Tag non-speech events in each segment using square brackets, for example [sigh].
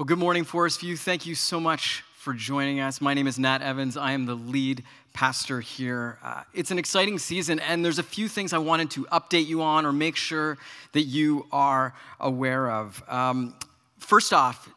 Well, good morning, Forest View. Thank you so much for joining us. My name is Nat Evans. I am the lead pastor here. Uh, it's an exciting season, and there's a few things I wanted to update you on or make sure that you are aware of. Um, first off,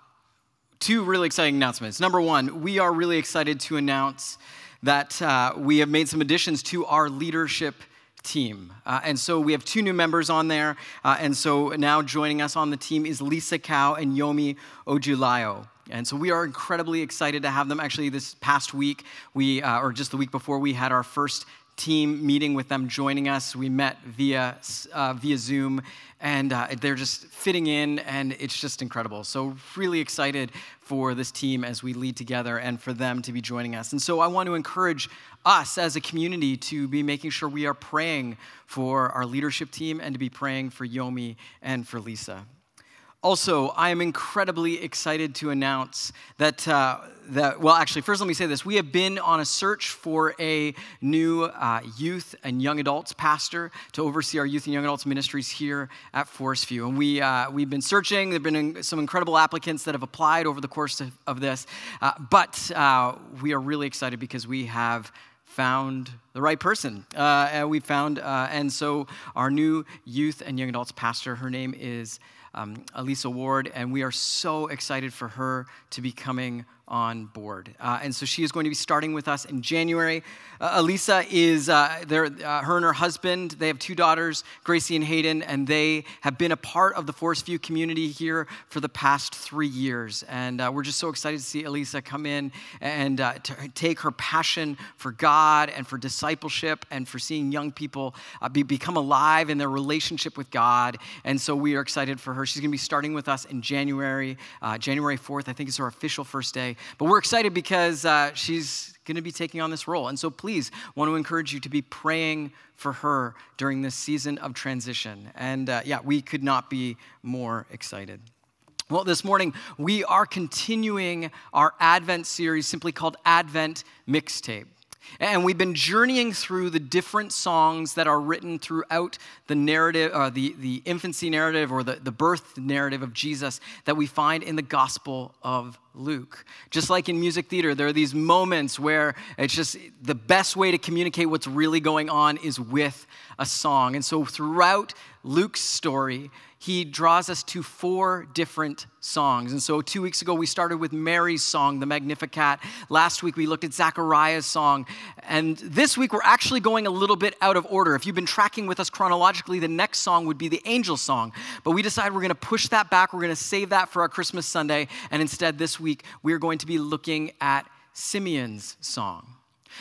two really exciting announcements. Number one, we are really excited to announce that uh, we have made some additions to our leadership team. Uh, and so we have two new members on there. Uh, and so now joining us on the team is Lisa Cow and Yomi Ojulayo. And so we are incredibly excited to have them. Actually, this past week, we, uh, or just the week before, we had our first team meeting with them joining us. We met via, uh, via Zoom, and uh, they're just fitting in, and it's just incredible. So, really excited for this team as we lead together and for them to be joining us. And so, I want to encourage us as a community to be making sure we are praying for our leadership team and to be praying for Yomi and for Lisa. Also, I am incredibly excited to announce that, uh, that, well, actually, first let me say this. We have been on a search for a new uh, youth and young adults pastor to oversee our youth and young adults ministries here at Forest View. And we, uh, we've been searching. There have been some incredible applicants that have applied over the course of, of this. Uh, but uh, we are really excited because we have found the right person. Uh, we found, and so our new youth and young adults pastor, her name is um, Elisa Ward, and we are so excited for her to be coming on board. Uh, and so she is going to be starting with us in January. Uh, Elisa is, uh, there, uh, her and her husband, they have two daughters, Gracie and Hayden, and they have been a part of the Forest View community here for the past three years. And uh, we're just so excited to see Elisa come in and uh, to take her passion for God and for discipleship and for seeing young people be, become alive in their relationship with God. And so we are excited for her. She's going to be starting with us in January, January 4th. I think it's her official first day. But we're excited because uh, she's going to be taking on this role. And so please want to encourage you to be praying for her during this season of transition. And uh, yeah, we could not be more excited. Well, this morning we are continuing our Advent series simply called Advent Mixtape. And we've been journeying through the different songs that are written throughout the narrative, uh, the, the infancy narrative or the, the birth narrative of Jesus that we find in the Gospel of Luke. Just like in music theater, there are these moments where it's just the best way to communicate what's really going on is with a song. And so throughout Luke's story, he draws us to four different songs. And so two weeks ago, we started with Mary's song, the Magnificat. Last week, we looked at Zachariah's song. And this week, we're actually going a little bit out of order. If you've been tracking with us chronologically, the next song would be the angel song. But we decided we're going to push that back. We're going to save that for our Christmas Sunday. And instead, this week, we're going to be looking at Simeon's song.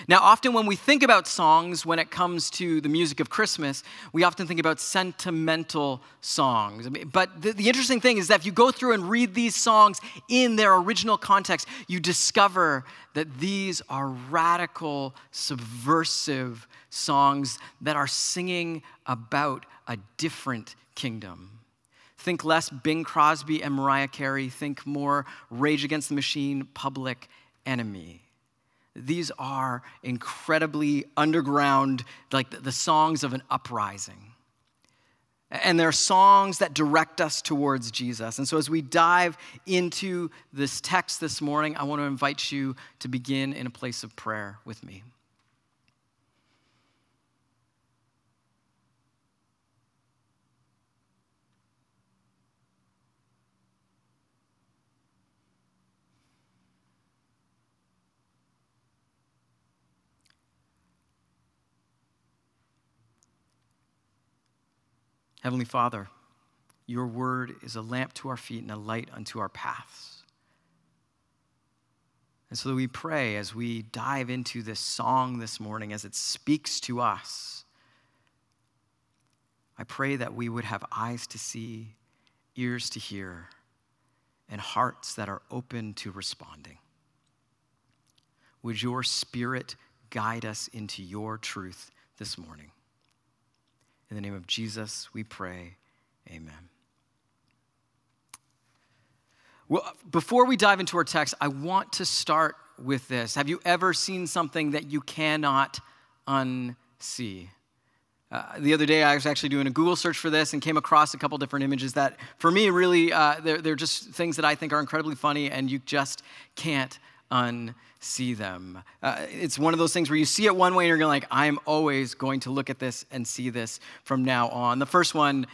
Now, often when we think about songs when it comes to the music of Christmas, we often think about sentimental songs. But the, the, interesting thing is that if you go through and read these songs in their original context, you discover that these are radical, subversive songs that are singing about a different kingdom. Think less Bing Crosby and Mariah Carey, think more Rage Against the Machine, Public Enemy. These are incredibly underground, like the songs of an uprising. And they're songs that direct us towards Jesus. And so, as we dive into this text this morning, I want to invite you to begin in a place of prayer with me. Heavenly Father, your word is a lamp to our feet and a light unto our paths. And so we pray as we dive into this song this morning, as it speaks to us, I pray that we would have eyes to see, ears to hear, and hearts that are open to responding. Would your spirit guide us into your truth this morning? In the name of Jesus, we pray. Amen. Well, before we dive into our text, I want to start with this. Have you ever seen something that you cannot unsee? Uh, the other day, I was actually doing a Google search for this and came across a couple different images that, for me, really, uh, they're, they're just things that I think are incredibly funny, and you just can't unsee them. Uh, it's one of those things where you see it one way and you're like, I'm always going to look at this and see this from now on. The first one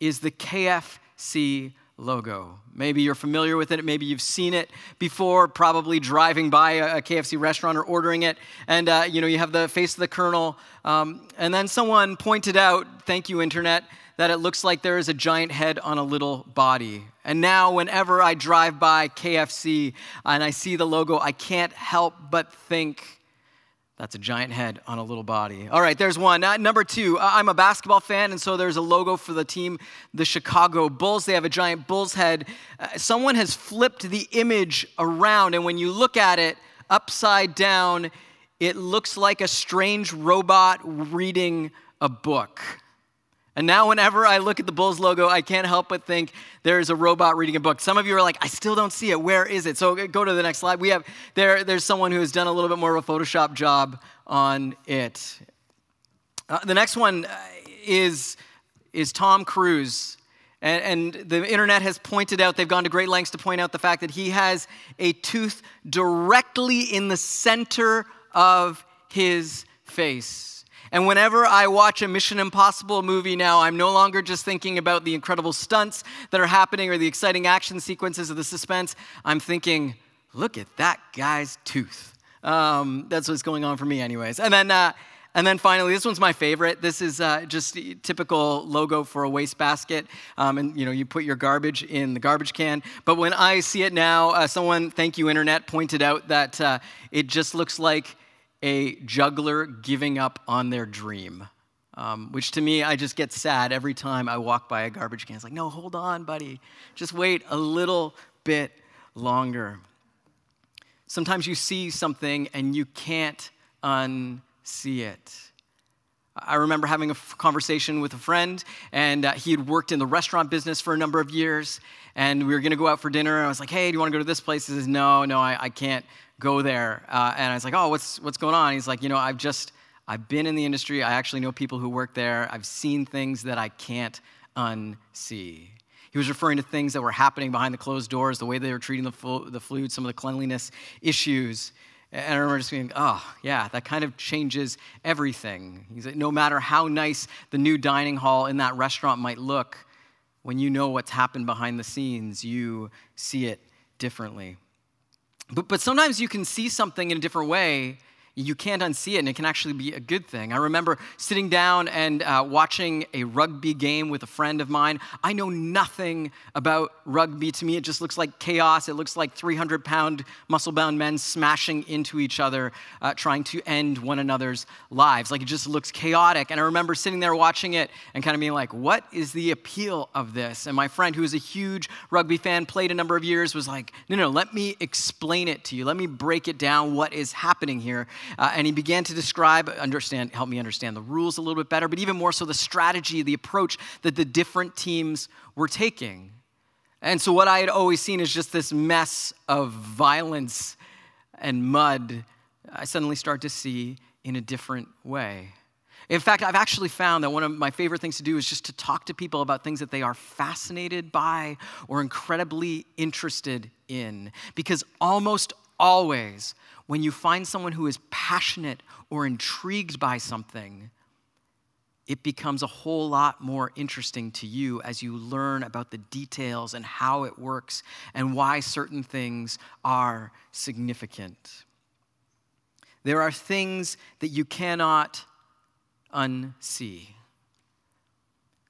is the KFC logo. Maybe you're familiar with it, maybe you've seen it before, probably driving by a, KFC restaurant or ordering it, and uh, you know you have the face of the Colonel. Um, and then someone pointed out, thank you, internet, that it looks like there is a giant head on a little body. And now, whenever I drive by KFC and I see the logo, I can't help but think that's a giant head on a little body. All right, there's one. Uh, number two, I'm a basketball fan, and so there's a logo for the team, the Chicago Bulls. They have a giant bull's head. Uh, someone has flipped the image around, and when you look at it upside down, it looks like a strange robot reading a book. And now, whenever I look at the Bulls logo, I can't help but think there's a robot reading a book. Some of you are like, I still don't see it. Where is it? So go to the next slide. We have there. There's someone who has done a little bit more of a Photoshop job on it. Uh, the next one uh, is is Tom Cruise. And, and, the internet has pointed out, they've gone to great lengths to point out the fact that he has a tooth directly in the center of his face. And whenever I watch a Mission Impossible movie now, I'm no longer just thinking about the incredible stunts that are happening or the exciting action sequences of the suspense. I'm thinking, look at that guy's tooth. Um, that's what's going on for me, anyways. And then, uh, and then finally, this one's my favorite. This is uh, just typical logo for a wastebasket, um, and you know you put your garbage in the garbage can. But when I see it now, uh, someone, thank you internet, pointed out that uh, it just looks like a juggler giving up on their dream. Um, which to me, I just get sad every time I walk by a garbage can. It's like, no, hold on, buddy. Just wait a little bit longer. Sometimes you see something and you can't unsee it. I remember having a conversation with a friend, and uh, he had worked in the restaurant business for a number of years. And we were going to go out for dinner, and I was like, "Hey, do you want to go to this place?" He says, "No, no, I, I can't go there. Uh, and I was like, oh, what's, what's going on? He's like, you know, I've just, I've been in the industry. I actually know people who work there. I've seen things that I can't unsee. He was referring to things that were happening behind the closed doors, the way they were treating the, fo- the food, some of the cleanliness issues. And I remember just being, oh, yeah, that kind of changes everything. No matter how nice the new dining hall in that restaurant might look, when you know what's happened behind the scenes, you see it differently. But, but sometimes you can see something in a different way you can't unsee it, and it can actually be a good thing. I remember sitting down and uh, watching a rugby game with a friend of mine. I know nothing about rugby. To me, it just looks like chaos. It looks like 300 pound, muscle bound men smashing into each other, uh, trying to end one another's lives. Like it just looks chaotic. And I remember sitting there watching it and kind of being like, what is the appeal of this? And my friend, who is a huge rugby fan, played a number of years, was like, no, no, let me explain it to you. Let me break it down what is happening here. Uh, and he began to describe, understand, help me understand the rules a little bit better, but even more so the strategy, the approach that the different teams were taking. And so what I had always seen is just this mess of violence and mud. I suddenly start to see in a different way. In fact, I've actually found that one of my favorite things to do is just to talk to people about things that they are fascinated by or incredibly interested in. Because almost always, when you find someone who is passionate or intrigued by something, it becomes a whole lot more interesting to you as you learn about the details and how it works and why certain things are significant. There are things that you cannot unsee.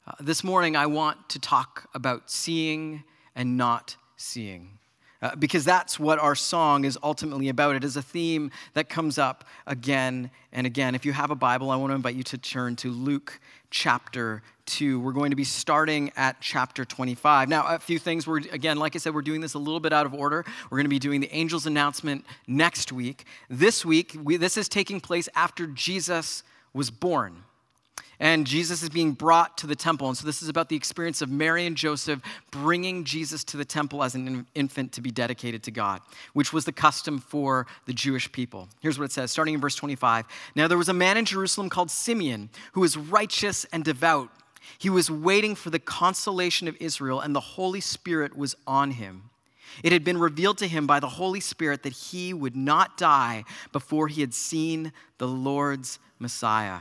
Uh, this morning, I want to talk about seeing and not seeing. Uh, because that's what our song is ultimately about. It is a theme that comes up again and again. If you have a Bible, I want to invite you to turn to Luke chapter 2. We're going to be starting at chapter 25. Now, a few things. We're, again, like I said, we're doing this a little bit out of order. We're going to be doing the angel's announcement next week. This week, we, this is taking place after Jesus was born. And Jesus is being brought to the temple. And so this is about the experience of Mary and Joseph bringing Jesus to the temple as an infant to be dedicated to God, which was the custom for the Jewish people. Here's what it says, starting in verse 25. Now there was a man in Jerusalem called Simeon who was righteous and devout. He was waiting for the consolation of Israel, and the Holy Spirit was on him. It had been revealed to him by the Holy Spirit that he would not die before he had seen the Lord's Messiah.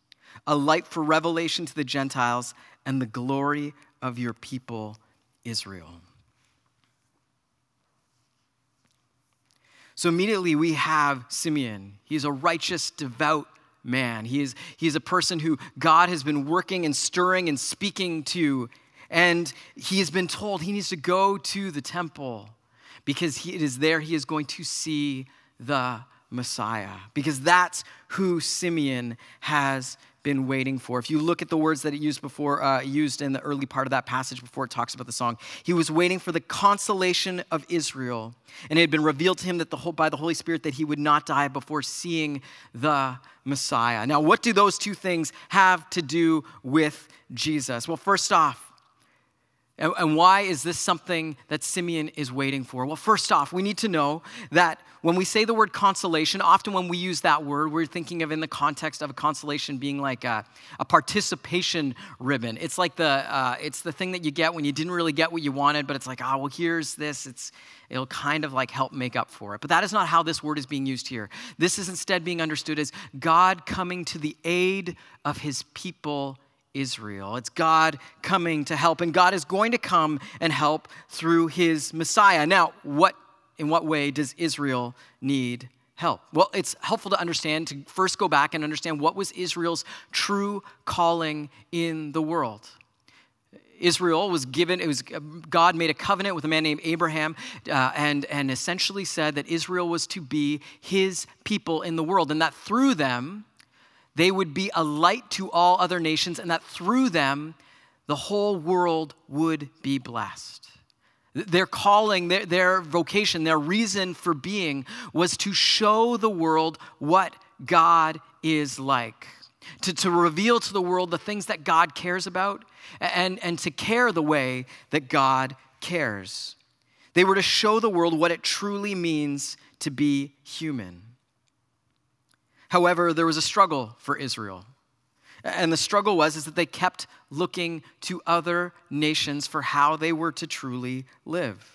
a light for revelation to the Gentiles and the glory of your people, Israel. So immediately we have Simeon. He's a righteous, devout man. He is, he is a person who God has been working and stirring and speaking to. And he has been told he needs to go to the temple because he, it is there he is going to see the Messiah, because that's who Simeon has been waiting for. If you look at the words that it used before, uh, used in the early part of that passage before it talks about the song, he was waiting for the consolation of Israel, and it had been revealed to him that the whole, by the Holy Spirit that he would not die before seeing the Messiah. Now, what do those two things have to do with Jesus? Well, first off, and why is this something that Simeon is waiting for? Well, first off, we need to know that when we say the word consolation, often when we use that word, we're thinking of in the context of a consolation being like a, a participation ribbon. It's like the uh, it's the thing that you get when you didn't really get what you wanted, but it's like, oh, well, here's this. It's it'll kind of like help make up for it. But that is not how this word is being used here. This is instead being understood as God coming to the aid of his people Israel. It's God coming to help, and God is going to come and help through his Messiah. Now, what, in what way does Israel need help? Well, it's helpful to understand, to first go back and understand what was Israel's true calling in the world. Israel was given, it was God made a covenant with a man named Abraham uh, and, and essentially said that Israel was to be his people in the world, and that through them, they would be a light to all other nations, and that through them, the whole world would be blessed. Their calling, their, their vocation, their reason for being was to show the world what God is like, to, to reveal to the world the things that God cares about, and, and to care the way that God cares. They were to show the world what it truly means to be human. However, there was a struggle for Israel. And the struggle was is that they kept looking to other nations for how they were to truly live.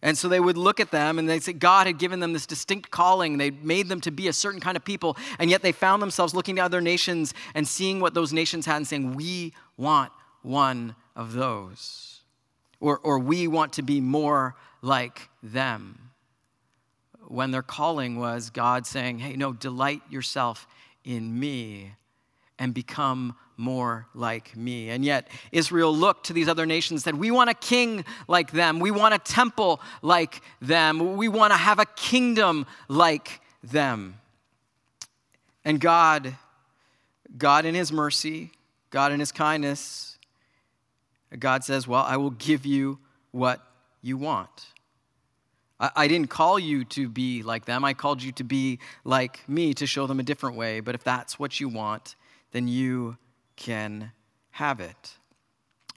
And so they would look at them and they'd say God had given them this distinct calling. They made them to be a certain kind of people. And yet they found themselves looking to other nations and seeing what those nations had and saying, We want one of those. Or, or we want to be more like them when their calling was God saying, hey, no, delight yourself in me and become more like me. And yet, Israel looked to these other nations and said, We want a king like them. We want a temple like them. We want to have a kingdom like them. And God, God in His mercy, God in His kindness, God says, Well, I will give you what you want. I didn't call you to be like them. I called you to be like me to show them a different way. But if that's what you want, then you can have it.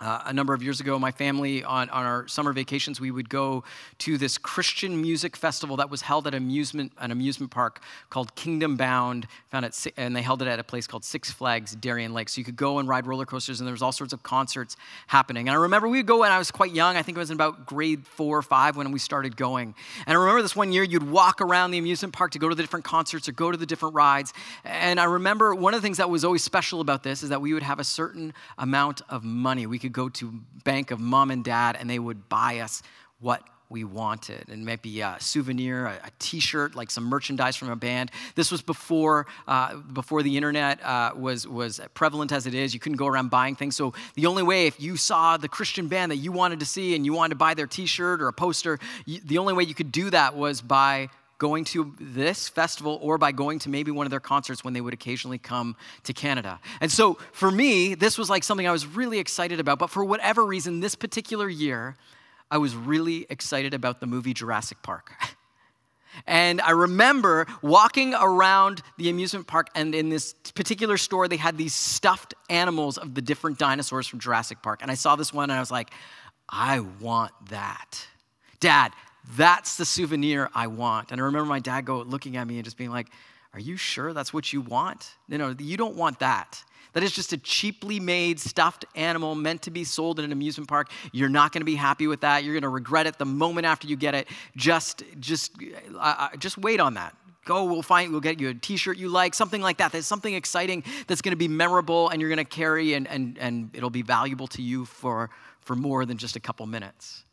Uh, a number of years ago, my family, on, on our summer vacations, we would go to this Christian music festival that was held at amusement, an amusement park called Kingdom Bound, found at, and they held it at a place called Six Flags Darien Lake. So you could go and ride roller coasters, and there was all sorts of concerts happening. And I remember we would go when I was quite young. I think it was in about grade four or five when we started going. And I remember this one year, you'd walk around the amusement park to go to the different concerts or go to the different rides. And I remember one of the things that was always special about this is that we would have a certain amount of money. We could could go to bank of mom and dad and they would buy us what we wanted. And maybe a souvenir, a a t-shirt, like some merchandise from a band. This was before, uh, before the internet uh, was, was prevalent as it is. You couldn't go around buying things. So the only way, if you saw the Christian band that you wanted to see and you wanted to buy their t-shirt or a poster, you, the only way you could do that was by going to this festival or by going to maybe one of their concerts when they would occasionally come to Canada. And so for me, this was like something I was really excited about. But for whatever reason, this particular year, I was really excited about the movie Jurassic Park. [laughs] And I remember walking around the amusement park, and in this particular store, they had these stuffed animals of the different dinosaurs from Jurassic Park. And I saw this one, and I was like, I want that. Dad, that's the souvenir I want. And I remember my dad go looking at me and just being like, Are you sure that's what you want? No, no, you don't want that. That is just a cheaply made stuffed animal meant to be sold in an amusement park. You're not going to be happy with that. You're going to regret it the moment after you get it. Just, just, uh, just wait on that. Go, we'll find, we'll get you a T-shirt you like, something like that. There's something exciting that's going to be memorable, and you're going to carry, and and and it'll be valuable to you for for more than just a couple minutes.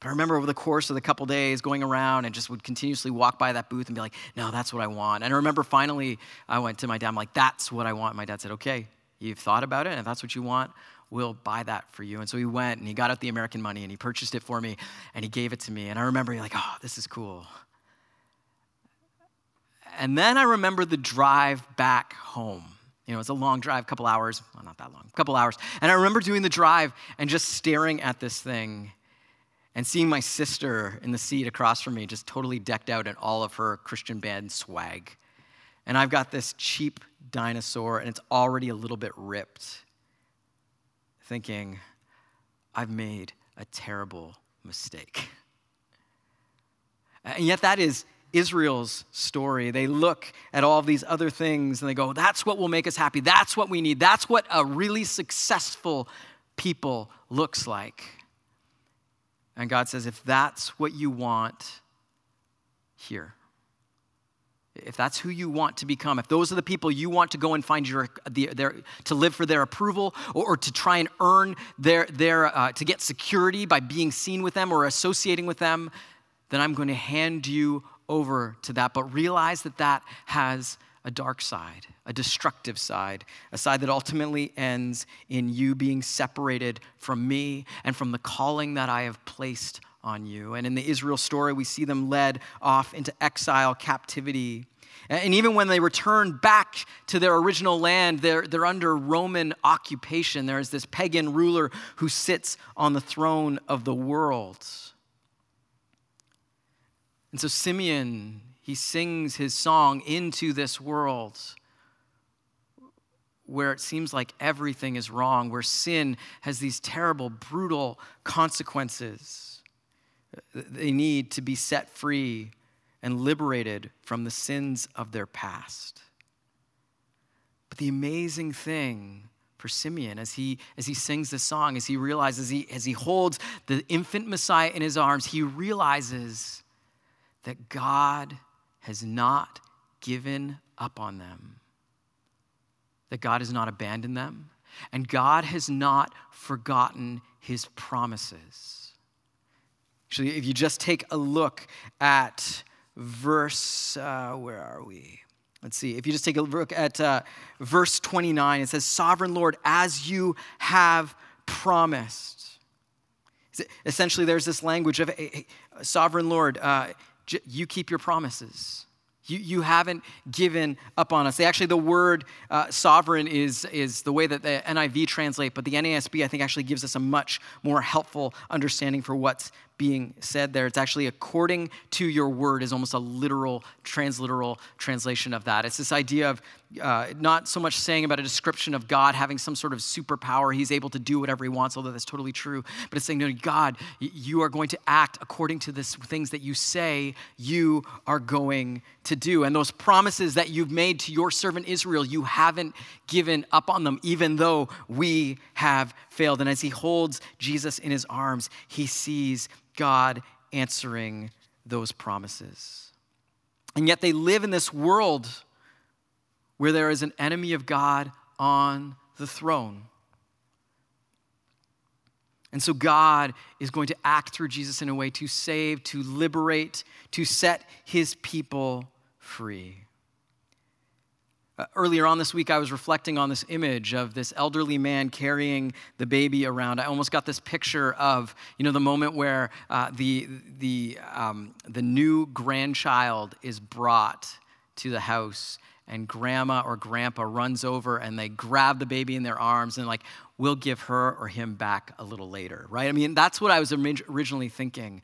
But I remember over the course of the couple days going around and just would continuously walk by that booth and be like, no, that's what I want. And I remember finally I went to my dad, I'm like, that's what I want. My dad said, okay, you've thought about it, and if that's what you want, we'll buy that for you. And so he went and he got out the American money and he purchased it for me and he gave it to me. And I remember like, oh, this is cool. And then I remember the drive back home. You know, it's a long drive, couple hours. Well, not that long, couple hours. And I remember doing the drive and just staring at this thing and seeing my sister in the seat across from me just totally decked out in all of her Christian band swag. And I've got this cheap dinosaur and it's already a little bit ripped. Thinking, I've made a terrible mistake. And yet, that is Israel's story. They look at all these other things and they go, that's what will make us happy. That's what we need. That's what a really successful people looks like. And God says, if that's what you want, here. If that's who you want to become, if those are the people you want to go and find your, the, their, to live for their approval or, or to try and earn their, their uh, to get security by being seen with them or associating with them, then I'm going to hand you over to that. But realize that that has a dark side, a destructive side, a side that ultimately ends in you being separated from me and from the calling that I have placed on you. And in the Israel story, we see them led off into exile, captivity. And even when they return back to their original land, they're, they're under Roman occupation. There is this pagan ruler who sits on the throne of the world. And so Simeon he sings his song into this world where it seems like everything is wrong, where sin has these terrible, brutal consequences. They need to be set free and liberated from the sins of their past. But the amazing thing for Simeon as he, as he sings this song, as he realizes, he, as he holds the infant Messiah in his arms, he realizes that God has not given up on them, that God has not abandoned them, and God has not forgotten his promises. Actually, if you just take a look at verse, uh, where are we? Let's see. If you just take a look at uh, verse 29, it says, Sovereign Lord, as you have promised. Essentially, there's this language of, hey, Sovereign Lord, uh, you keep your promises. You, you haven't given up on us. They actually, the word uh, sovereign is, is the way that the NIV translate, but the NASB, I think, actually gives us a much more helpful understanding for what's being said there. It's actually according to your word, is almost a literal, transliteral translation of that. It's this idea of uh, not so much saying about a description of God having some sort of superpower, he's able to do whatever he wants, although that's totally true. But it's saying, no, God, you are going to act according to the things that you say you are going to do. And those promises that you've made to your servant Israel, you haven't given up on them, even though we have failed. And as he holds Jesus in his arms, he sees God answering those promises. And yet they live in this world where there is an enemy of God on the throne. And so God is going to act through Jesus in a way to save, to liberate, to set his people free. Earlier on this week, I was reflecting on this image of this elderly man carrying the baby around. I almost got this picture of, you know, the moment where uh, the, the, um, the new grandchild is brought to the house and grandma or grandpa runs over and they grab the baby in their arms and like we'll give her or him back a little later right i mean that's what i was originally thinking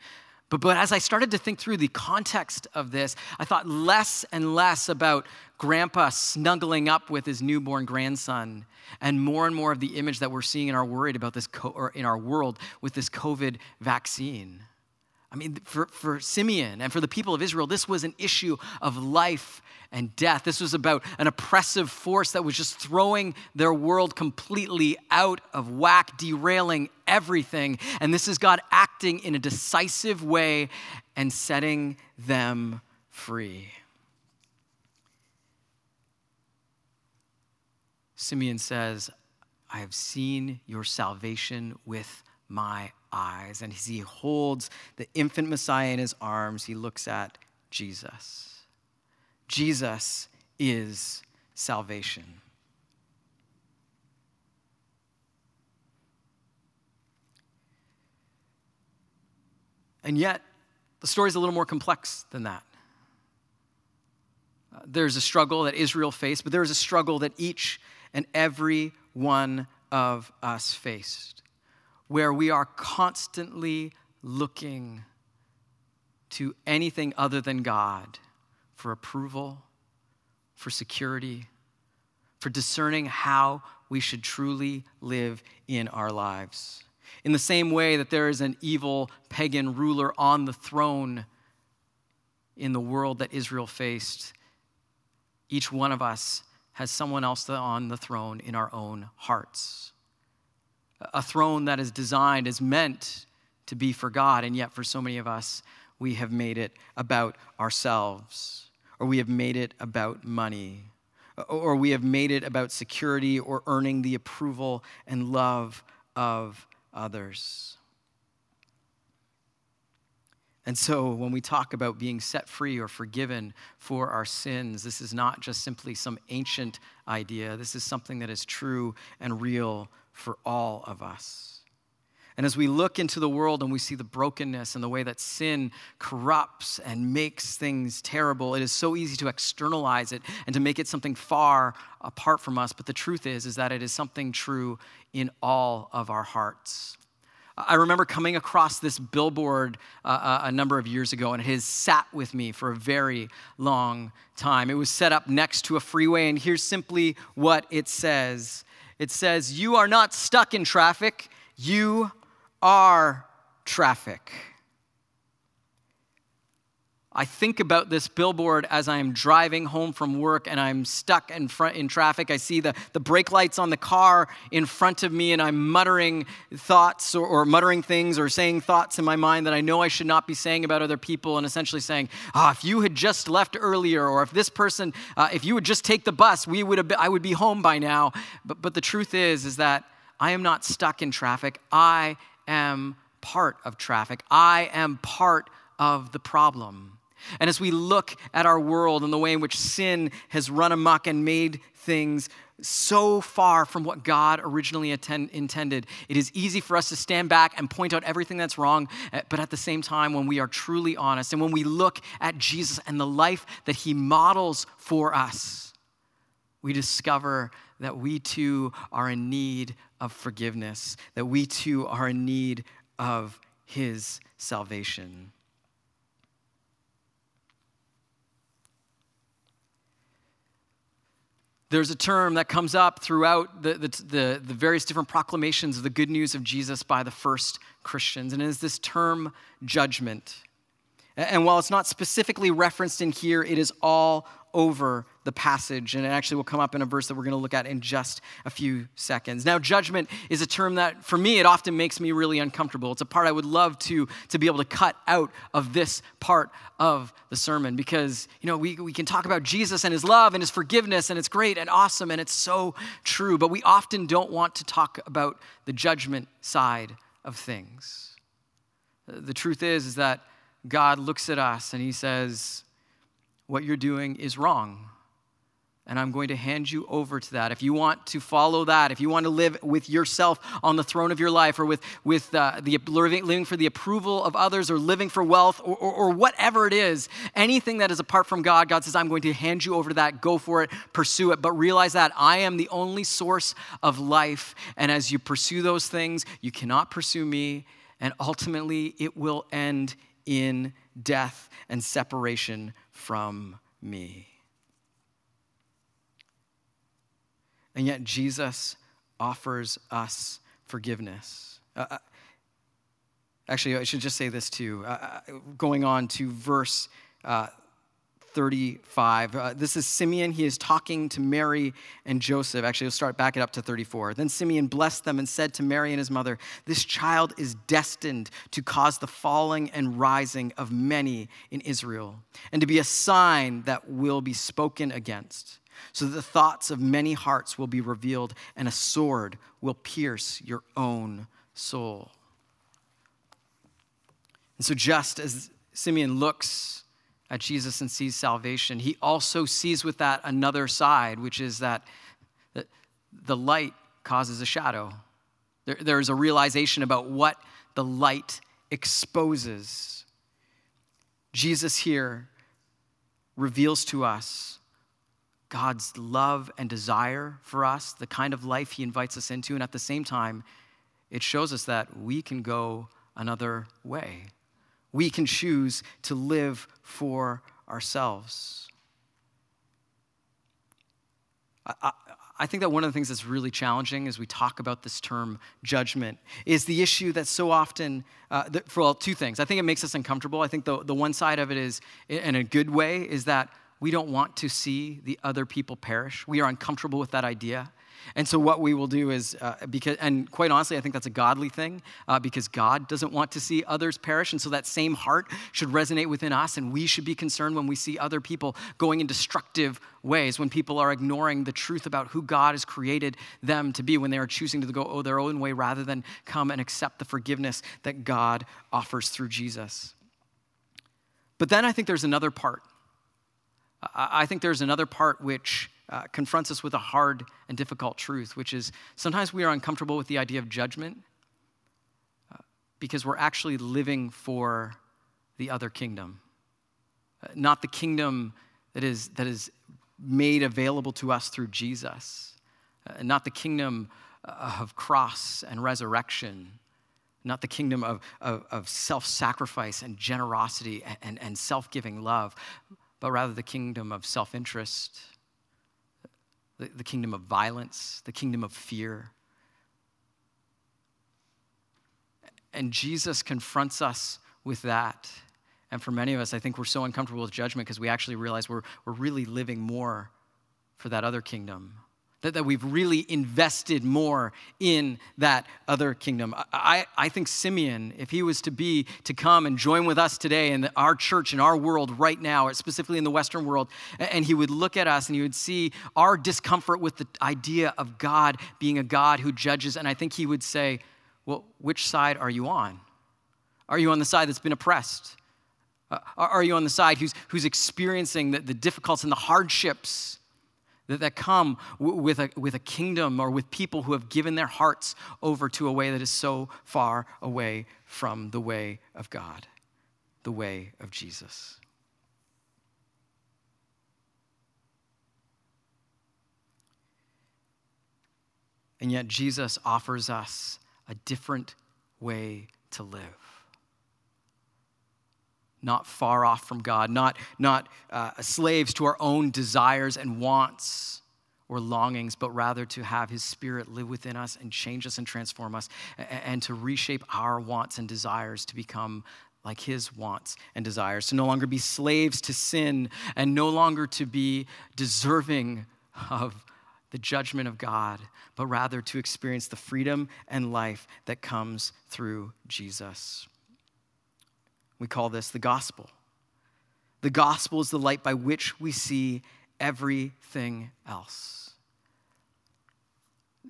but, but as i started to think through the context of this i thought less and less about grandpa snuggling up with his newborn grandson and more and more of the image that we're seeing and are worried about this co- in our world with this covid vaccine I mean, for, for Simeon and for the people of Israel, this was an issue of life and death. This was about an oppressive force that was just throwing their world completely out of whack, derailing everything. And this is God acting in a decisive way and setting them free. Simeon says, I have seen your salvation with my eyes. And as he holds the infant Messiah in his arms, he looks at Jesus. Jesus is salvation. And yet, the story is a little more complex than that. Uh, there's a struggle that Israel faced, but there is a struggle that each and every one of us faced where we are constantly looking to anything other than God for approval, for security, for discerning how we should truly live in our lives. In the same way that there is an evil pagan ruler on the throne in the world that Israel faced, each one of us has someone else on the throne in our own hearts a throne that is designed, is meant to be for God, and yet for so many of us, we have made it about ourselves, or we have made it about money, or we have made it about security or earning the approval and love of others. And so, when we talk about being set free or forgiven for our sins, this is not just simply some ancient idea. This is something that is true and real for all of us. And as we look into the world and we see the brokenness and the way that sin corrupts and makes things terrible, it is so easy to externalize it and to make it something far apart from us. But the truth is, is that it is something true in all of our hearts. I remember coming across this billboard uh, uh a number of years ago, and it has sat with me for a very long time. It was set up next to a freeway, and here's simply what it says it says, You are not stuck in traffic, you are traffic. I think about this billboard as I am driving home from work and I'm stuck in front in traffic. I see the, the brake lights on the car in front of me and I'm muttering thoughts or, or muttering things or saying thoughts in my mind that I know I should not be saying about other people and essentially saying, ah, oh, if you had just left earlier or if this person, uh, if you would just take the bus, we would have been, I would be home by now. But, but the truth is, is that I am not stuck in traffic. I am part of traffic. I am part of the problem. And as we look at our world and the way in which sin has run amok and made things so far from what God originally attend, intended, it is easy for us to stand back and point out everything that's wrong. Eh, but at the same time, when we are truly honest and when we look at Jesus and the life that he models for us, we discover that we too are in need of forgiveness, that we too are in need of his salvation. There's a term that comes up throughout the, the, the, the, various different proclamations of the good news of Jesus by the first Christians, and it is this term judgment. And while it's not specifically referenced in here, it is all over the passage. And it actually will come up in a verse that we're going to look at in just a few seconds. Now, judgment is a term that, for me, it often makes me really uncomfortable. It's a part I would love to, to be able to cut out of this part of the sermon because, you know, we, we can talk about Jesus and his love and his forgiveness, and it's great and awesome, and it's so true. But we often don't want to talk about the judgment side of things. The truth is, is that God looks at us and he says, What you're doing is wrong and I'm going to hand you over to that. If you want to follow that, if you want to live with yourself on the throne of your life, or with, with uh, the living, living for the approval of others, or living for wealth, or, or, or whatever it is, anything that is apart from God, God says, I'm going to hand you over to that. Go for it, pursue it. But realize that I am the only source of life. And as you pursue those things, you cannot pursue me. And ultimately, it will end in death and separation from me. And yet, Jesus offers us forgiveness. Uh, uh, actually, I should just say this too. Uh, uh going on to verse uh, 35. Uh, this is Simeon. He is talking to Mary and Joseph. Actually, we'll start back it up to 34. Then Simeon blessed them and said to Mary and his mother, This child is destined to cause the falling and rising of many in Israel, and to be a sign that will be spoken against so that the thoughts of many hearts will be revealed, and a sword will pierce your own soul. And so, just as Simeon looks at Jesus and sees salvation, he also sees with that another side, which is that the light causes a shadow. There, there's a realization about what the light exposes. Jesus here reveals to us God's love and desire for us, the kind of life He invites us into. And at the same time, it shows us that we can go another way. We can choose to live for ourselves. I, I, I think that one of the things that's really challenging as we talk about this term judgment is the issue that so often, uh, for well, two things. I think it makes us uncomfortable. I think the, the one side of it is, in a good way, is that we don't want to see the other people perish. We are uncomfortable with that idea. And so, what we will do is, uh, because, and quite honestly, I think that's a godly thing uh, because God doesn't want to see others perish. And so, that same heart should resonate within us. And we should be concerned when we see other people going in destructive ways, when people are ignoring the truth about who God has created them to be, when they are choosing to go their own way rather than come and accept the forgiveness that God offers through Jesus. But then I think there's another part I think there's another part which uh, confronts us with a hard and difficult truth, which is sometimes we are uncomfortable with the idea of judgment uh, because we're actually living for the other kingdom, uh, not the kingdom that is, that is made available to us through Jesus, uh, not the kingdom of cross and resurrection. Not the kingdom of, of, of self sacrifice and generosity and, and, and self giving love, but rather the kingdom of self interest, the, the kingdom of violence, the kingdom of fear. And Jesus confronts us with that. And for many of us, I think we're so uncomfortable with judgment because we actually realize we're, we're really living more for that other kingdom that, that we've really invested more in that other kingdom. I, I think Simeon, if he was to be to come and join with us today in our church, in our world right now, specifically in the Western world, and he would look at us and he would see our discomfort with the idea of God being a God who judges, and I think he would say, Well, which side are you on? Are you on the side that's been oppressed? Are you on the side who's, who's experiencing the, the difficulties and the hardships? That, that come w- with, a, with a kingdom or with people who have given their hearts over to a way that is so far away from the way of God, the way of Jesus. And yet, Jesus offers us a different way to live not far off from God, not, not uh, slaves to our own desires and wants or longings, but rather to have His Spirit live within us and change us and transform us, and, and to reshape our wants and desires to become like His wants and desires, to no longer be slaves to sin and no longer to be deserving of the judgment of God, but rather to experience the freedom and life that comes through Jesus. We call this the gospel. The gospel is the light by which we see everything else.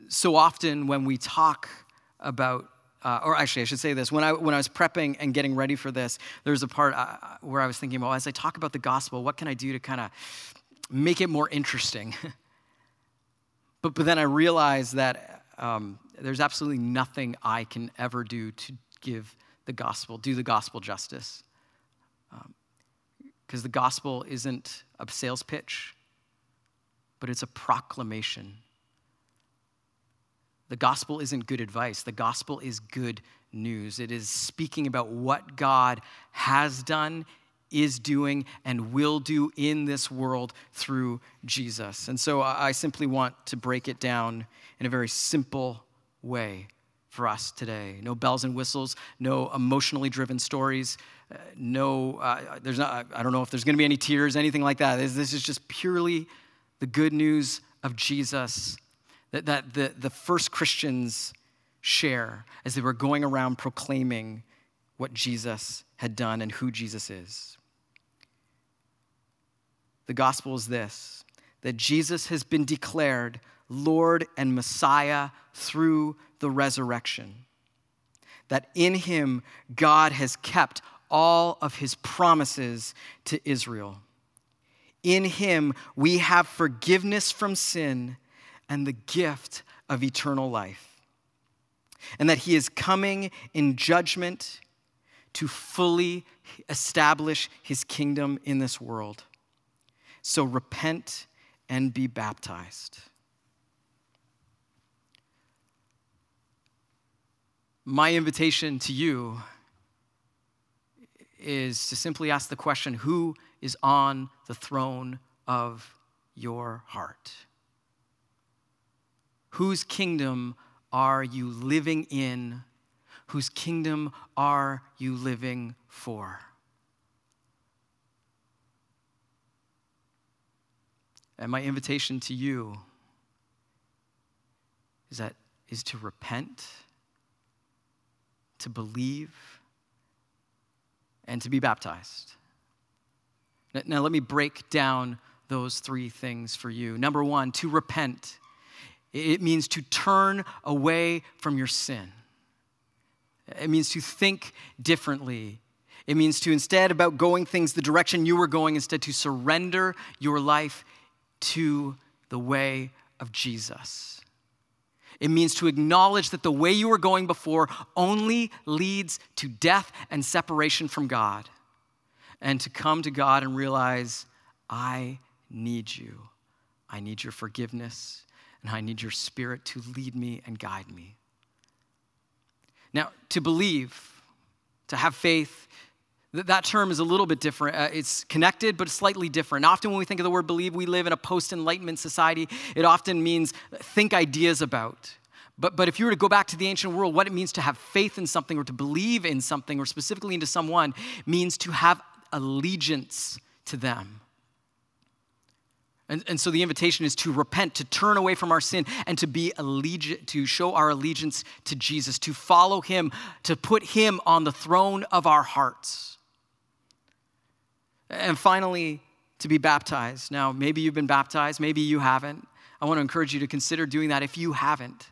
So often, when we talk about uh, or actually, I should say this. When I, when I was prepping and getting ready for this, there was a part uh, where I was thinking, well, as I talk about the gospel, what can I do to kind of make it more interesting? [laughs] but, but then I realized that um, there's absolutely nothing I can ever do to give the gospel, do the gospel justice. Because um, the gospel isn't a sales pitch, but it's a proclamation. The gospel isn't good advice, the gospel is good news. It is speaking about what God has done, is doing, and will do in this world through Jesus. And so I simply want to break it down in a very simple way for us today. No bells and whistles, no emotionally driven stories, uh, no, uh, there's not, I don't know if there's going to be any tears, anything like that. This, this is just purely the good news of Jesus that, that the, the first Christians share as they were going around proclaiming what Jesus had done and who Jesus is. The gospel is this that Jesus has been declared Lord and Messiah through the resurrection. That in him, God has kept all of his promises to Israel. In him, we have forgiveness from sin and the gift of eternal life. And that he is coming in judgment to fully establish his kingdom in this world. So repent and be baptized. My invitation to you is to simply ask the question who is on the throne of your heart? Whose kingdom are you living in? Whose kingdom are you living for? And my invitation to you is that is to repent to believe, and to be baptized. Now, let me break down those three things for you. Number one, to repent. It means to turn away from your sin. It means to think differently. It means to, instead about going things the direction you were going, instead to surrender your life to the way of Jesus. It means to acknowledge that the way you were going before only leads to death and separation from God. And to come to God and realize, I need you. I need your forgiveness, and I need your spirit to lead me and guide me. Now, to believe, to have faith, that term is a little bit different. Uh, it's connected, but slightly different. Often, when we think of the word believe, we live in a post Enlightenment society. It often means think ideas about. But, but if you were to go back to the ancient world, what it means to have faith in something or to believe in something or specifically into someone means to have allegiance to them. And, and so the invitation is to repent, to turn away from our sin, and to be allegiant, to show our allegiance to Jesus, to follow him, to put him on the throne of our hearts. And finally, to be baptized. Now, maybe you've been baptized, maybe you haven't. I want to encourage you to consider doing that if you haven't.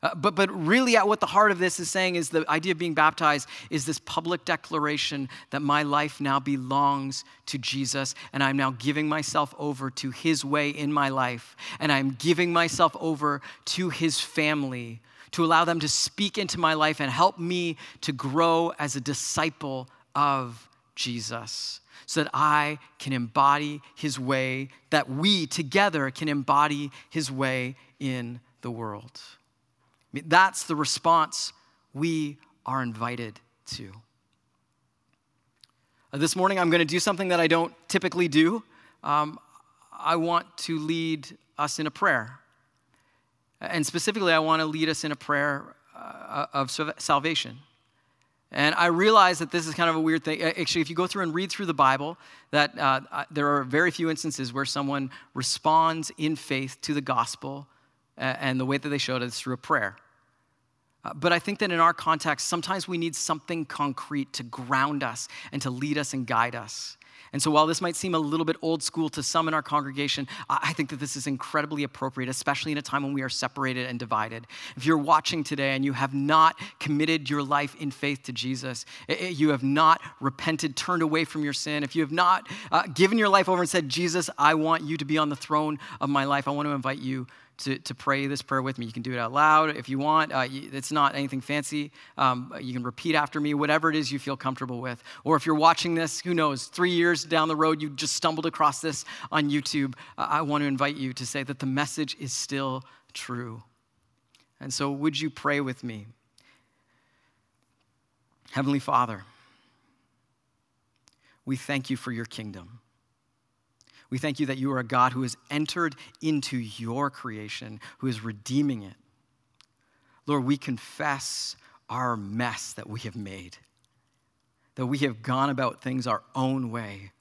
Uh, but, but really, at what the heart of this is saying is the idea of being baptized is this public declaration that my life now belongs to Jesus, and I'm now giving myself over to his way in my life, and I'm giving myself over to his family to allow them to speak into my life and help me to grow as a disciple of Jesus so that I can embody his way, that we together can embody his way in the world. I mean, that's the response we are invited to. Uh, this morning, I'm going to do something that I don't typically do. Um, I want to lead us in a prayer. And specifically, I want to lead us in a prayer uh, of salvation. And I realize that this is kind of a weird thing. Actually, if you go through and read through the Bible, that uh, there are very few instances where someone responds in faith to the gospel, uh, and the way that they showed it is through a prayer. Uh, but I think that in our context, sometimes we need something concrete to ground us and to lead us and guide us. And so, while this might seem a little bit old school to some in our congregation, I think that this is incredibly appropriate, especially in a time when we are separated and divided. If you're watching today and you have not committed your life in faith to Jesus, you have not repented, turned away from your sin, if you have not uh, given your life over and said, Jesus, I want you to be on the throne of my life, I want to invite you to, to pray this prayer with me. You can do it out loud if you want. Uh, it's not anything fancy. Um, you can repeat after me, whatever it is you feel comfortable with. Or if you're watching this, who knows, three years down the road, you just stumbled across this on YouTube. Uh, I want to invite you to say that the message is still true. And so, would you pray with me? Heavenly Father, we thank you for your kingdom. We thank you that you are a God who has entered into your creation, who is redeeming it. Lord, we confess our mess that we have made, that we have gone about things our own way,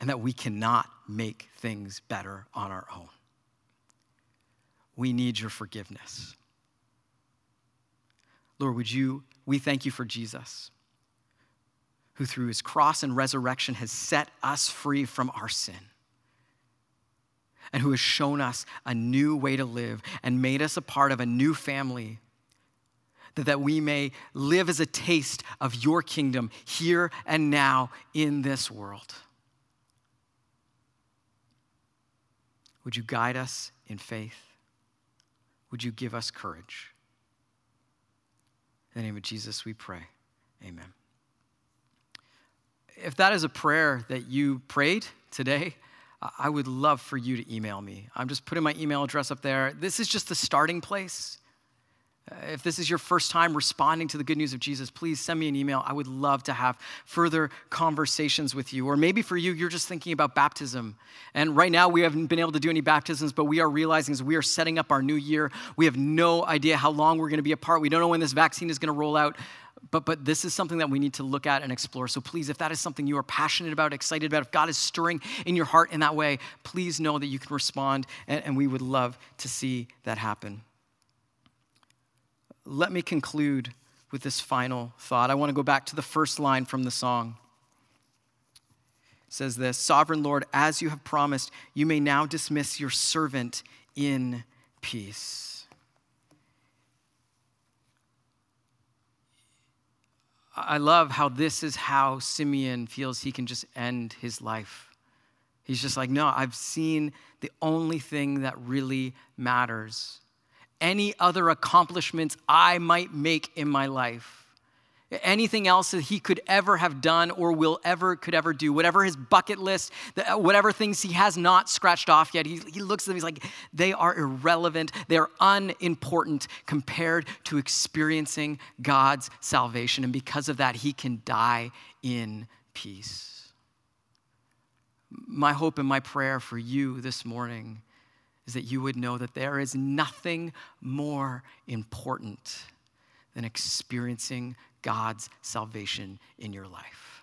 and that we cannot make things better on our own. We need your forgiveness. Lord, would you, we thank you for Jesus who through his cross and resurrection has set us free from our sin and who has shown us a new way to live and made us a part of a new family that, we may live as a taste of your kingdom here and now in this world. Would you guide us in faith? Would you give us courage? In the name of Jesus, we pray. Amen if that is a prayer that you prayed today, I would love for you to email me. I'm just putting my email address up there. This is just the starting place. Uh, if this is your first time responding to the good news of Jesus, please send me an email. I would love to have further conversations with you. Or maybe for you, you're just thinking about baptism. And right now, we haven't been able to do any baptisms, but we are realizing as we are setting up our new year, we have no idea how long we're going to be apart. We don't know when this vaccine is going to roll out but, but this is something that we need to look at and explore. So please, if that is something you are passionate about, excited about, if God is stirring in your heart in that way, please know that you can respond, and, and we would love to see that happen. Let me conclude with this final thought. I want to go back to the first line from the song. It says this Sovereign Lord, as you have promised, you may now dismiss your servant in peace. I love how this is how Simeon feels he can just end his life. He's just like, no, I've seen the only thing that really matters. Any other accomplishments I might make in my life. Anything else that he could ever have done or will ever could ever do whatever his bucket list uh, whatever things he has not scratched off yet he, he looks at them he's like they are irrelevant they're unimportant compared to experiencing god's salvation and because of that he can die in peace. My hope and my prayer for you this morning is that you would know that there is nothing more important than experiencing God's salvation in your life.